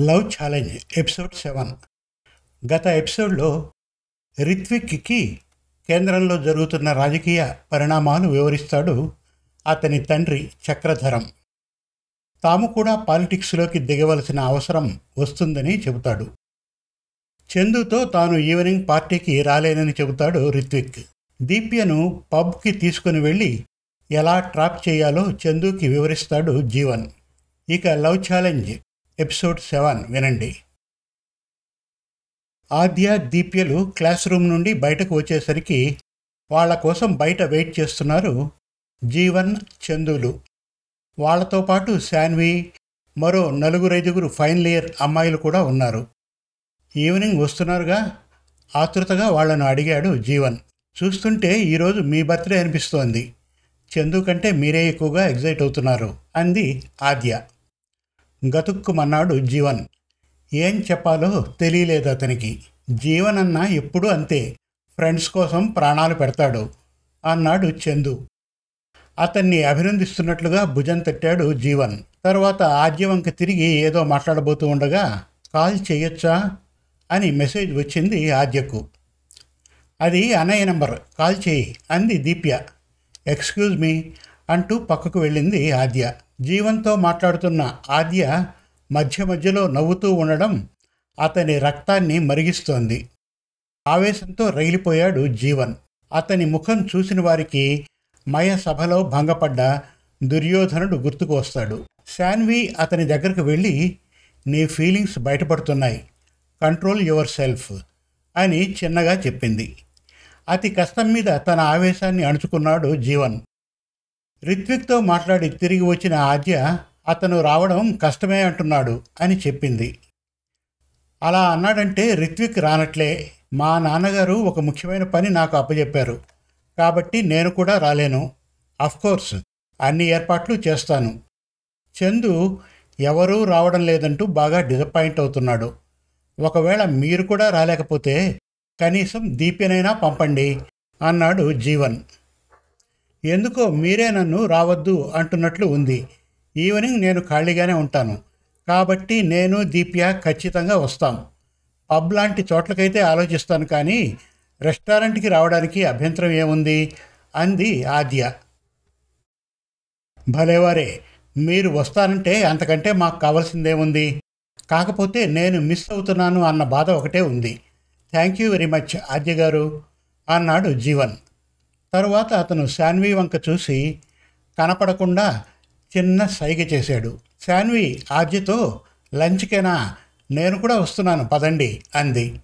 Love challenge episode seven గత ఎపిసోడ్లో రిత్విక్కి కేంద్రంలో జరుగుతున్న రాజకీయ పరిణామాలు వివరిస్తాడు అతని తండ్రి చక్రధరం. తాము కూడా పాలిటిక్స్లోకి దిగవలసిన అవసరం వస్తుందని చెబుతాడు. చందుతో తాను ఈవినింగ్ పార్టీకి రాలేనని చెబుతాడు రిత్విక్. దీప్యను పబ్కి తీసుకుని వెళ్ళి ఎలా ట్రాప్ చేయాలో చందుకి వివరిస్తాడు జీవన్. ఇక లవ్ ఛాలెంజ్ ఎపిసోడ్ సెవెన్ వినండి. ఆద్య దీప్యలు క్లాస్ రూమ్ నుండి బయటకు వచ్చేసరికి వాళ్ళ కోసం బయట వెయిట్ చేస్తున్నారు జీవన్ చందులు. వాళ్ళతో పాటు శాన్వి మరో నలుగురైదుగురు ఫైనల్ ఇయర్ అమ్మాయిలు కూడా ఉన్నారు. ఈవినింగ్ వస్తున్నారుగా? ఆతృతగా వాళ్ళను అడిగాడు జీవన్. చూస్తుంటే ఈరోజు మీ బర్త్డే అనిపిస్తోంది. చందు కంటే మీరే ఎక్కువగా ఎగ్జైట్ అవుతున్నారు అంది ఆద్య. గతుక్కుమన్నాడు జీవన్. ఏం చెప్పాలో తెలియలేదు అతనికి. జీవన్ అన్న ఎప్పుడూ అంతే. ఫ్రెండ్స్ కోసం ప్రాణాలు పెడతాడు అన్నాడు చందు. అతన్ని అభినందిస్తున్నట్లుగా భుజం తట్టాడు జీవన్. తర్వాత ఆద్యవంక తిరిగి ఏదో మాట్లాడబోతూ ఉండగా కాల్ చేయొచ్చా? అని మెసేజ్ వచ్చింది ఆద్యకు అది అన్నయ్య నంబర్. కాల్ చేయి అంది దీప్య. ఎక్స్క్యూజ్ మీ అంటూ పక్కకు వెళ్ళింది ఆద్య. జీవంతో మాట్లాడుతున్న ఆద్య మధ్య మధ్యలో నవ్వుతూ ఉండడం అతని రక్తాన్ని మరిగిస్తోంది. ఆవేశంతో రగిలిపోయాడు జీవన్. అతని ముఖం చూసిన వారికి మయ సభలో భంగపడ్డ దుర్యోధనుడు గుర్తుకు వస్తాడు. శాన్వి అతని దగ్గరకు వెళ్ళి నీ ఫీలింగ్స్ బయటపడుతున్నాయి. కంట్రోల్ యువర్ సెల్ఫ్ అని చిన్నగా చెప్పింది. అతి కష్టం మీద తన ఆవేశాన్ని అణుచుకున్నాడు జీవన్. రిత్విక్తో మాట్లాడి తిరిగి వచ్చిన ఆద్య అతను రావడం కష్టమే అంటున్నాడు అని చెప్పింది. అలా అన్నాడంటే రిత్విక్ రానట్లే. మా నాన్నగారు ఒక ముఖ్యమైన పని నాకు అప్పచెప్పారు కాబట్టి నేను కూడా రాలేను. కోర్స్ అన్ని ఏర్పాట్లు చేస్తాను. చందు ఎవరూ రావడం లేదంటూ బాగా డిసప్పాయింట్ అవుతున్నాడు. ఒకవేళ మీరు కూడా రాలేకపోతే కనీసం దీప్యనైనా పంపండి అన్నాడు జీవన్. ఎందుకో మీరే నన్ను రావద్దు అంటున్నట్లు ఉంది. ఈవినింగ్ నేను ఖాళీగానే ఉంటాను. కాబట్టి నేను దీప్య ఖచ్చితంగా వస్తాం. పబ్ లాంటి చోట్లకైతే ఆలోచిస్తాను కానీ రెస్టారెంట్కి రావడానికి అభ్యంతరం ఏముంది? అంది ఆద్య. భలేవారే మీరు వస్తానంటే అంతకంటే మాకు కావాల్సిందేముంది? కాకపోతే నేను మిస్ అవుతున్నాను అన్న బాధ ఒకటే ఉంది. Thank you very much Aadya garu అన్నాడు జీవన్. తరువాత అతను శాన్వి వంక చూసి కనపడకుండా చిన్న సైగ చేశాడు. శాన్వి ఆర్జితో లంచ్కేనా? నేను కూడా వస్తున్నాను పదండి అంది.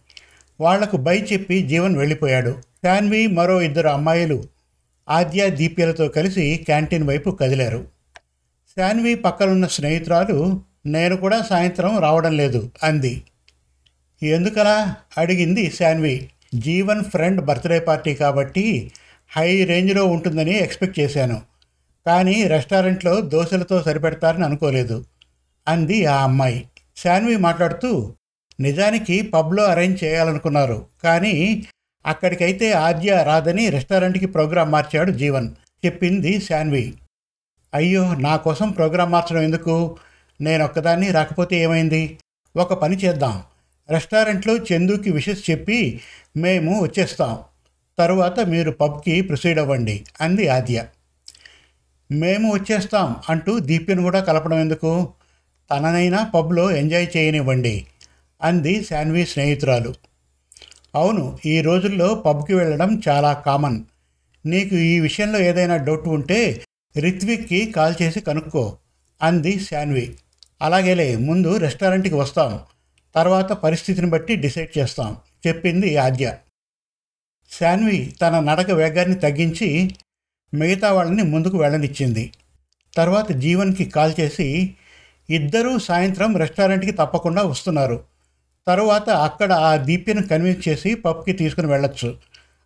వాళ్ళకు బై చెప్పి జీవన్ వెళ్ళిపోయాడు. శాన్వి మరో ఇద్దరు అమ్మాయిలు ఆద్య దీప్యలతో కలిసి క్యాంటీన్ వైపు కదిలారు. శాన్వి పక్కనున్న స్నేహితురాలు నేను కూడా సాయంత్రం రావడం లేదు అంది. ఎందుకలా? అడిగింది Saanvi. Jeevan friend birthday party కాబట్టి హై రేంజ్లో ఉంటుందని ఎక్స్పెక్ట్ చేశాను. కానీ రెస్టారెంట్లో దోశలతో సరిపెడతారని అనుకోలేదు. అంది ఆ అమ్మాయి. శాన్వి మాట్లాడుతూ నిజానికి పబ్లో అరేంజ్ చేయాలనుకున్నారు. కానీ అక్కడికైతే ఆద్య రాదని రెస్టారెంట్కి ప్రోగ్రాం మార్చాడు జీవన్ చెప్పింది శాన్వి. అయ్యో నా కోసం ప్రోగ్రాం మార్చడం ఎందుకు? నేను ఒక్కదాన్ని రాకపోతే ఏమైంది? ఒక పని చేద్దాం. రెస్టారెంట్లో చందుకి విషెస్ చెప్పి మేము వచ్చేస్తాం. తరువాత మీరు పబ్కి ప్రొసీడ్ అవ్వండి అంది ఆద్య. మేము వచ్చేస్తాం అంటూ దీప్యను కూడా కలపడం ఎందుకు? తననైనా పబ్లో ఎంజాయ్ చేయనివ్వండి అంది శాన్వి స్నేహితురాలు. అవును ఈ రోజుల్లో పబ్కి వెళ్ళడం చాలా కామన్. నీకు ఈ విషయంలో ఏదైనా డౌట్ ఉంటే రిత్విక్కి కాల్ చేసి కనుక్కో అంది శాన్వి. అలాగేలే ముందు రెస్టారెంట్కి వస్తాం. తర్వాత పరిస్థితిని బట్టి డిసైడ్ చేస్తాం చెప్పింది ఆద్య. శాన్వి తన నడక వేగాన్ని తగ్గించి మిగతా వాళ్ళని ముందుకు వెళ్ళనిచ్చింది. తర్వాత జీవన్కి కాల్ చేసి ఇద్దరూ సాయంత్రం రెస్టారెంట్కి తప్పకుండా వస్తున్నారు. తరువాత అక్కడ ఆ దీప్యను కన్విన్స్ చేసి పబ్కి తీసుకుని వెళ్ళొచ్చు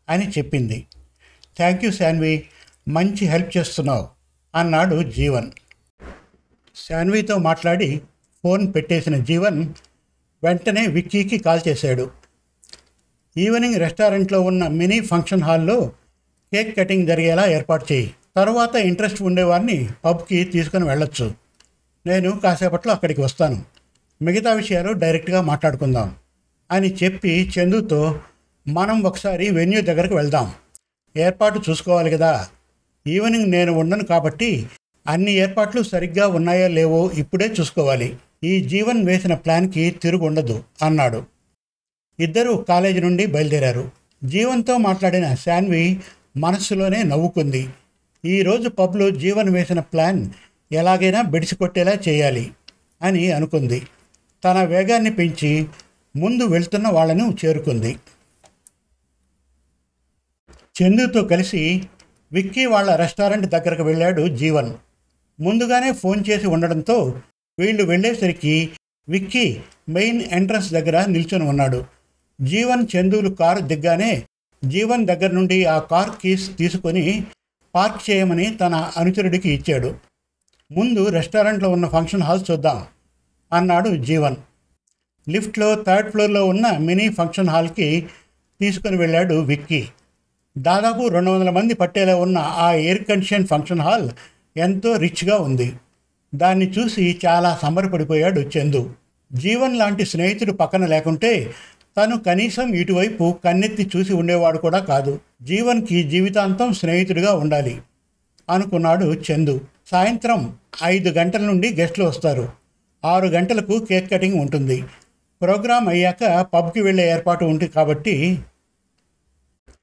అని చెప్పింది. థ్యాంక్ యూ శాన్వి మంచి హెల్ప్ చేస్తున్నావు అన్నాడు జీవన్. శాన్వితో మాట్లాడి ఫోన్ పెట్టేసిన జీవన్ వెంటనే విక్కీకి కాల్ చేశాడు. ఈవినింగ్ రెస్టారెంట్లో ఉన్న మినీ ఫంక్షన్ హాల్లో కేక్ కటింగ్ జరిగేలా ఏర్పాటు చేయి. తర్వాత ఇంట్రెస్ట్ ఉండేవారిని పబ్కి తీసుకుని వెళ్ళొచ్చు. నేను కాసేపట్లో అక్కడికి వస్తాను. మిగతా విషయాలు డైరెక్ట్గా మాట్లాడుకుందాం. అని చెప్పి చందుతో మనం ఒకసారి వెన్యూ దగ్గరకు వెళ్దాం. ఏర్పాటు చూసుకోవాలి కదా. ఈవినింగ్ నేను ఉండను కాబట్టి అన్ని ఏర్పాట్లు సరిగ్గా ఉన్నాయో లేవో ఇప్పుడే చూసుకోవాలి. ఈ జీవన్ వేసిన ప్లాన్కి తిరుగు ఉండదు అన్నాడు. ఇద్దరూ కాలేజీ నుండి బయలుదేరారు. జీవన్తో మాట్లాడిన శాన్వి మనస్సులోనే నవ్వుకుంది. ఈరోజు పబ్లో జీవన్ వేసిన ప్లాన్ ఎలాగైనా బిడిచికొట్టేలా చేయాలి అని అనుకుంది. తన వేగాన్ని పెంచి ముందు వెళ్తున్న వాళ్ళను చేరుకుంది. చందుతో కలిసి విక్కీ వాళ్ళ రెస్టారెంట్ దగ్గరకు వెళ్ళాడు జీవన్. ముందుగానే ఫోన్ చేసి ఉండడంతో వీళ్ళు వెళ్ళేసరికి విక్కీ మెయిన్ ఎంట్రన్స్ దగ్గర నిల్చొని ఉన్నాడు. జీవన్ చందులు కారు దిగ్గానే జీవన్ దగ్గర నుండి ఆ కార్ కీస్ తీసుకొని పార్క్ చేయమని తన అనుచరుడికి ఇచ్చాడు. ముందు రెస్టారెంట్లో ఉన్న ఫంక్షన్ హాల్ చూద్దాం అన్నాడు జీవన్. లిఫ్ట్లో థర్డ్ ఫ్లోర్లో ఉన్న మినీ ఫంక్షన్ హాల్కి తీసుకుని వెళ్ళాడు విక్కీ. దాదాపు రెండు వందల మంది పట్టేలా ఉన్న ఆ ఎయిర్ కండిషన్ ఫంక్షన్ హాల్ ఎంతో రిచ్గా ఉంది. దాన్ని చూసి చాలా సంబరపడిపోయాడు చందు. జీవన్ లాంటి స్నేహితుడు పక్కన లేకుంటే తను కనీసం ఇటువైపు కన్నెత్తి చూసి ఉండేవాడు కూడా కాదు. జీవన్కి జీవితాంతం స్నేహితుడిగా ఉండాలి అనుకున్నాడు చందు. సాయంత్రం ఐదు గంటల నుండి గెస్ట్లు వస్తారు. ఆరు గంటలకు కేక్ కటింగ్ ఉంటుంది. ప్రోగ్రాం అయ్యాక పబ్కి వెళ్ళే ఏర్పాటు ఉంటుంది కాబట్టి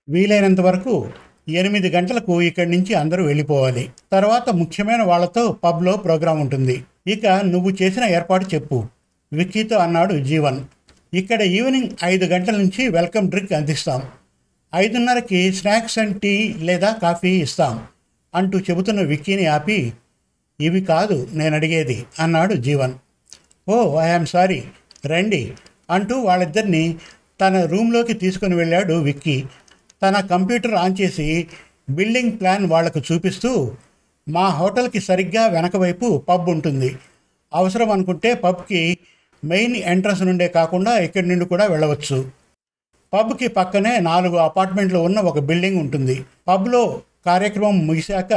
వీలైనంత వరకు ఎనిమిది గంటలకు ఇక్కడి నుంచి అందరూ వెళ్ళిపోవాలి. తర్వాత ముఖ్యమైన వాళ్ళతో పబ్లో ప్రోగ్రాం ఉంటుంది. ఇక నువ్వు చేసిన ఏర్పాటు చెప్పు. విక్కీతో అన్నాడు జీవన్. ఇక్కడ ఈవినింగ్ ఐదు గంటల నుంచి వెల్కమ్ డ్రింక్ అందిస్తాం. ఐదున్నరకి స్నాక్స్ అండ్ టీ లేదా కాఫీ ఇస్తాం అంటూ చెబుతున్న విక్కీని ఆపి ఇవి కాదు నేను అడిగేది అన్నాడు జీవన్. ఓ ఐఎమ్ సారీ రండి అంటూ వాళ్ళిద్దరిని తన రూమ్లోకి తీసుకుని వెళ్ళాడు విక్కీ. తన కంప్యూటర్ ఆన్ చేసి బిల్డింగ్ ప్లాన్ వాళ్ళకు చూపిస్తూ మా హోటల్కి సరిగ్గా వెనక వైపు పబ్ ఉంటుంది. అవసరం అనుకుంటే పబ్కి మెయిన్ ఎంట్రన్స్ నుండే కాకుండా ఇక్కడి నుండి కూడా వెళ్ళవచ్చు. పబ్కి పక్కనే నాలుగు అపార్ట్మెంట్లు ఉన్న ఒక బిల్డింగ్ ఉంటుంది. పబ్లో కార్యక్రమం ముగిశాక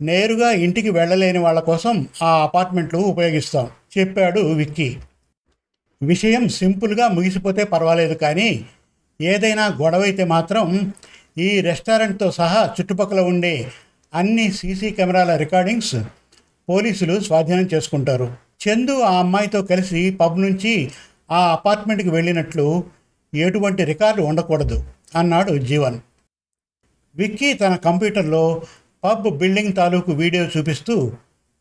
నేరుగా ఇంటికి వెళ్ళలేని వాళ్ళ కోసం ఆ అపార్ట్మెంట్లు ఉపయోగిస్తాం చెప్పాడు విక్కీ. విషయం సింపుల్గా ముగిసిపోతే పర్వాలేదు కానీ ఏదైనా గొడవ అయితే మాత్రం ఈ రెస్టారెంట్తో సహా చుట్టుపక్కల ఉండే అన్ని సీసీ కెమెరాల రికార్డింగ్స్ పోలీసులు స్వాధీనం చేసుకుంటారు. చందు ఆ అమ్మాయితో కలిసి పబ్ నుంచి ఆ అపార్ట్మెంట్కి వెళ్ళినట్లు ఎటువంటి రికార్డు ఉండకూడదు అన్నాడు జీవన్. విక్కీ తన కంప్యూటర్లో పబ్ బిల్డింగ్ తాలూకు వీడియో చూపిస్తూ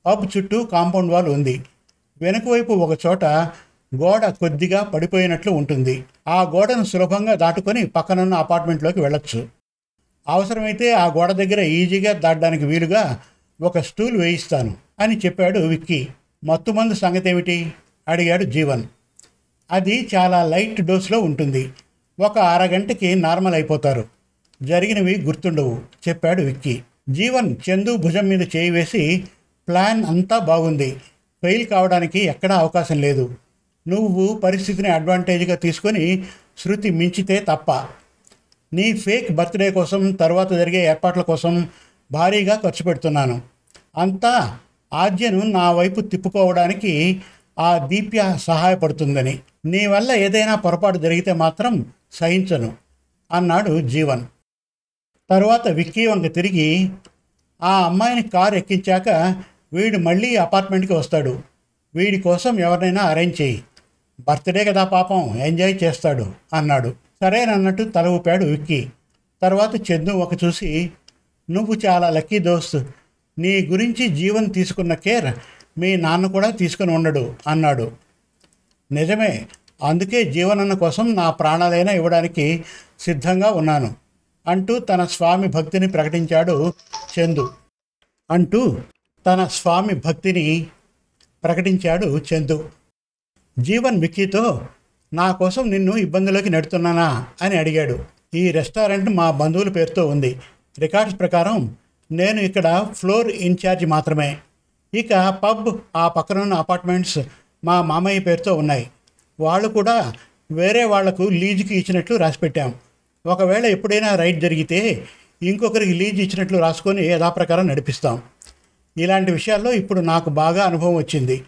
పబ్ చుట్టూ కాంపౌండ్ వాల్ ఉంది. వెనుక వైపు ఒక చోట గోడ కొద్దిగా పడిపోయినట్లు ఉంటుంది. ఆ గోడను సులభంగా దాటుకొని పక్కనున్న అపార్ట్మెంట్లోకి వెళ్ళొచ్చు. అవసరమైతే ఆ గోడ దగ్గర ఈజీగా దాటడానికి వీలుగా ఒక స్టూల్ వేయిస్తాను అని చెప్పాడు విక్కీ. మత్తుమందు సంగతి ఏమిటి అడిగాడు జీవన్. అది చాలా లైట్ డోస్లో ఉంటుంది. ఒక అరగంటకి నార్మల్ అయిపోతారు. జరిగినవి గుర్తుండవు చెప్పాడు విక్కీ. జీవన్ చందు భుజం మీద చేయి వేసి ప్లాన్ అంతా బాగుంది. ఫెయిల్ కావడానికి ఎక్కడా అవకాశం లేదు. నువ్వు పరిస్థితిని అడ్వాంటేజ్గా తీసుకొని శృతి మించితే తప్ప. నీ ఫేక్ బర్త్డే కోసం తర్వాత జరిగే ఏర్పాట్ల కోసం భారీగా ఖర్చు పెడుతున్నాను. అంతా ఆద్యను నా వైపు తిప్పుకోవడానికి ఆ దీప్య సహాయపడుతుందని. నీ వల్ల ఏదైనా పొరపాటు జరిగితే మాత్రం సహించను అన్నాడు జీవన్. తరువాత విక్కీ వంక తిరిగి ఆ అమ్మాయిని కారు ఎక్కించాక వీడు మళ్ళీ అపార్ట్మెంట్కి వస్తాడు. వీడి కోసం ఎవరినైనా అరేంజ్ చేయి. బర్త్డే కదా పాపం ఎంజాయ్ చేస్తాడు అన్నాడు. సరేనన్నట్టు తల ఊపాడు విక్కీ. తర్వాత చందు ఒక చూసి నువ్వు చాలా లక్కీ దోస్త్. నీ గురించి జీవన్ తీసుకున్న కేర్ మీ నాన్న కూడా తీసుకుని ఉండడు అన్నాడు. నిజమే అందుకే జీవనన్న కోసం నా ప్రాణాలైనా ఇవ్వడానికి సిద్ధంగా ఉన్నాను అంటూ తన స్వామి భక్తిని ప్రకటించాడు చందు. అంటూ తన స్వామి భక్తిని ప్రకటించాడు చందు. జీవన్ విక్కీతో నా కోసం నిన్ను ఇబ్బందులోకి నెడుతున్నానా అని అడిగాడు. ఈ రెస్టారెంట్ మా బంధువుల పేరుతో ఉంది. రికార్డ్స్ ప్రకారం నేను ఇక్కడ ఫ్లోర్ ఇన్ఛార్జ్ మాత్రమే. ఇక పబ్ ఆ పక్కనున్న అపార్ట్మెంట్స్ మా మామయ్య పేరుతో ఉన్నాయి. వాళ్ళు కూడా వేరే వాళ్ళకు లీజుకి ఇచ్చినట్లు రాసిపెట్టాం. ఒకవేళ ఎప్పుడైనా రైడ్ జరిగితే ఇంకొకరికి లీజ్ ఇచ్చినట్లు రాసుకొని యథాప్రకారం నడిపిస్తాం. ఇలాంటి విషయాల్లో ఇప్పుడు నాకు బాగా అనుభవం వచ్చింది.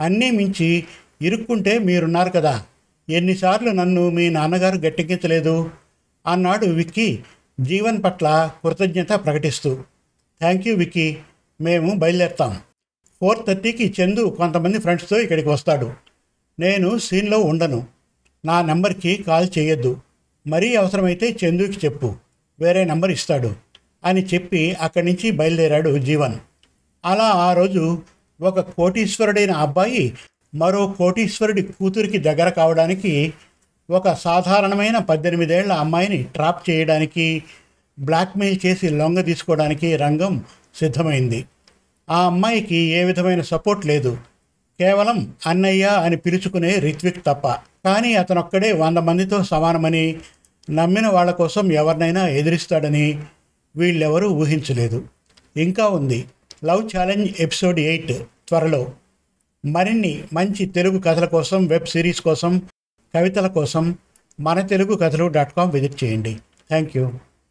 అన్నీ మించి ఇరుక్కుంటే మీరున్నారు కదా. ఎన్నిసార్లు నన్ను మీ నాన్నగారు గట్టెక్కించలేదు? అన్నాడు విక్కీ జీవన్ పట్ల కృతజ్ఞత ప్రకటిస్తూ. థ్యాంక్ యూ విక్కీ మేము బయలుదేరుతాం. ఫోర్ థర్టీకి చందు కొంతమంది ఫ్రెండ్స్తో ఇక్కడికి వస్తాడు. నేను సీన్లో ఉండను. నా నెంబర్కి కాల్ చేయొద్దు. మరీ అవసరమైతే చందుకి చెప్పు. వేరే నెంబర్ ఇస్తాడు అని చెప్పి అక్కడి నుంచి బయలుదేరాడు జీవన్. అలా ఆ రోజు ఒక కోటీశ్వరుడైన అబ్బాయి మరో కోటీశ్వరుడి కూతురికి దగ్గర కావడానికి ఒక సాధారణమైన పద్దెనిమిదేళ్ళ అమ్మాయిని ట్రాప్ చేయడానికి బ్లాక్మెయిల్ చేసి లొంగ తీసుకోవడానికి రంగం సిద్ధమైంది. ఆ అమ్మాయికి ఏ విధమైన సపోర్ట్ లేదు. కేవలం అన్నయ్య అని పిలుచుకునే రిత్విక్ తప్ప. కానీ అతనొక్కడే వంద మందితో సమానమని నమ్మిన వాళ్ళ కోసం ఎవరినైనా ఎదిరిస్తాడని వీళ్ళెవరూ ఊహించలేదు. ఇంకా ఉంది. లవ్ ఛాలెంజ్ ఎపిసోడ్ ఎయిట్ త్వరలో. మరిన్ని మంచి తెలుగు కథల కోసం వెబ్ సిరీస్ కోసం కవితల కోసం మన తెలుగు కథలు డాట్ కామ్ విజిట్ చేయండి. Thank you.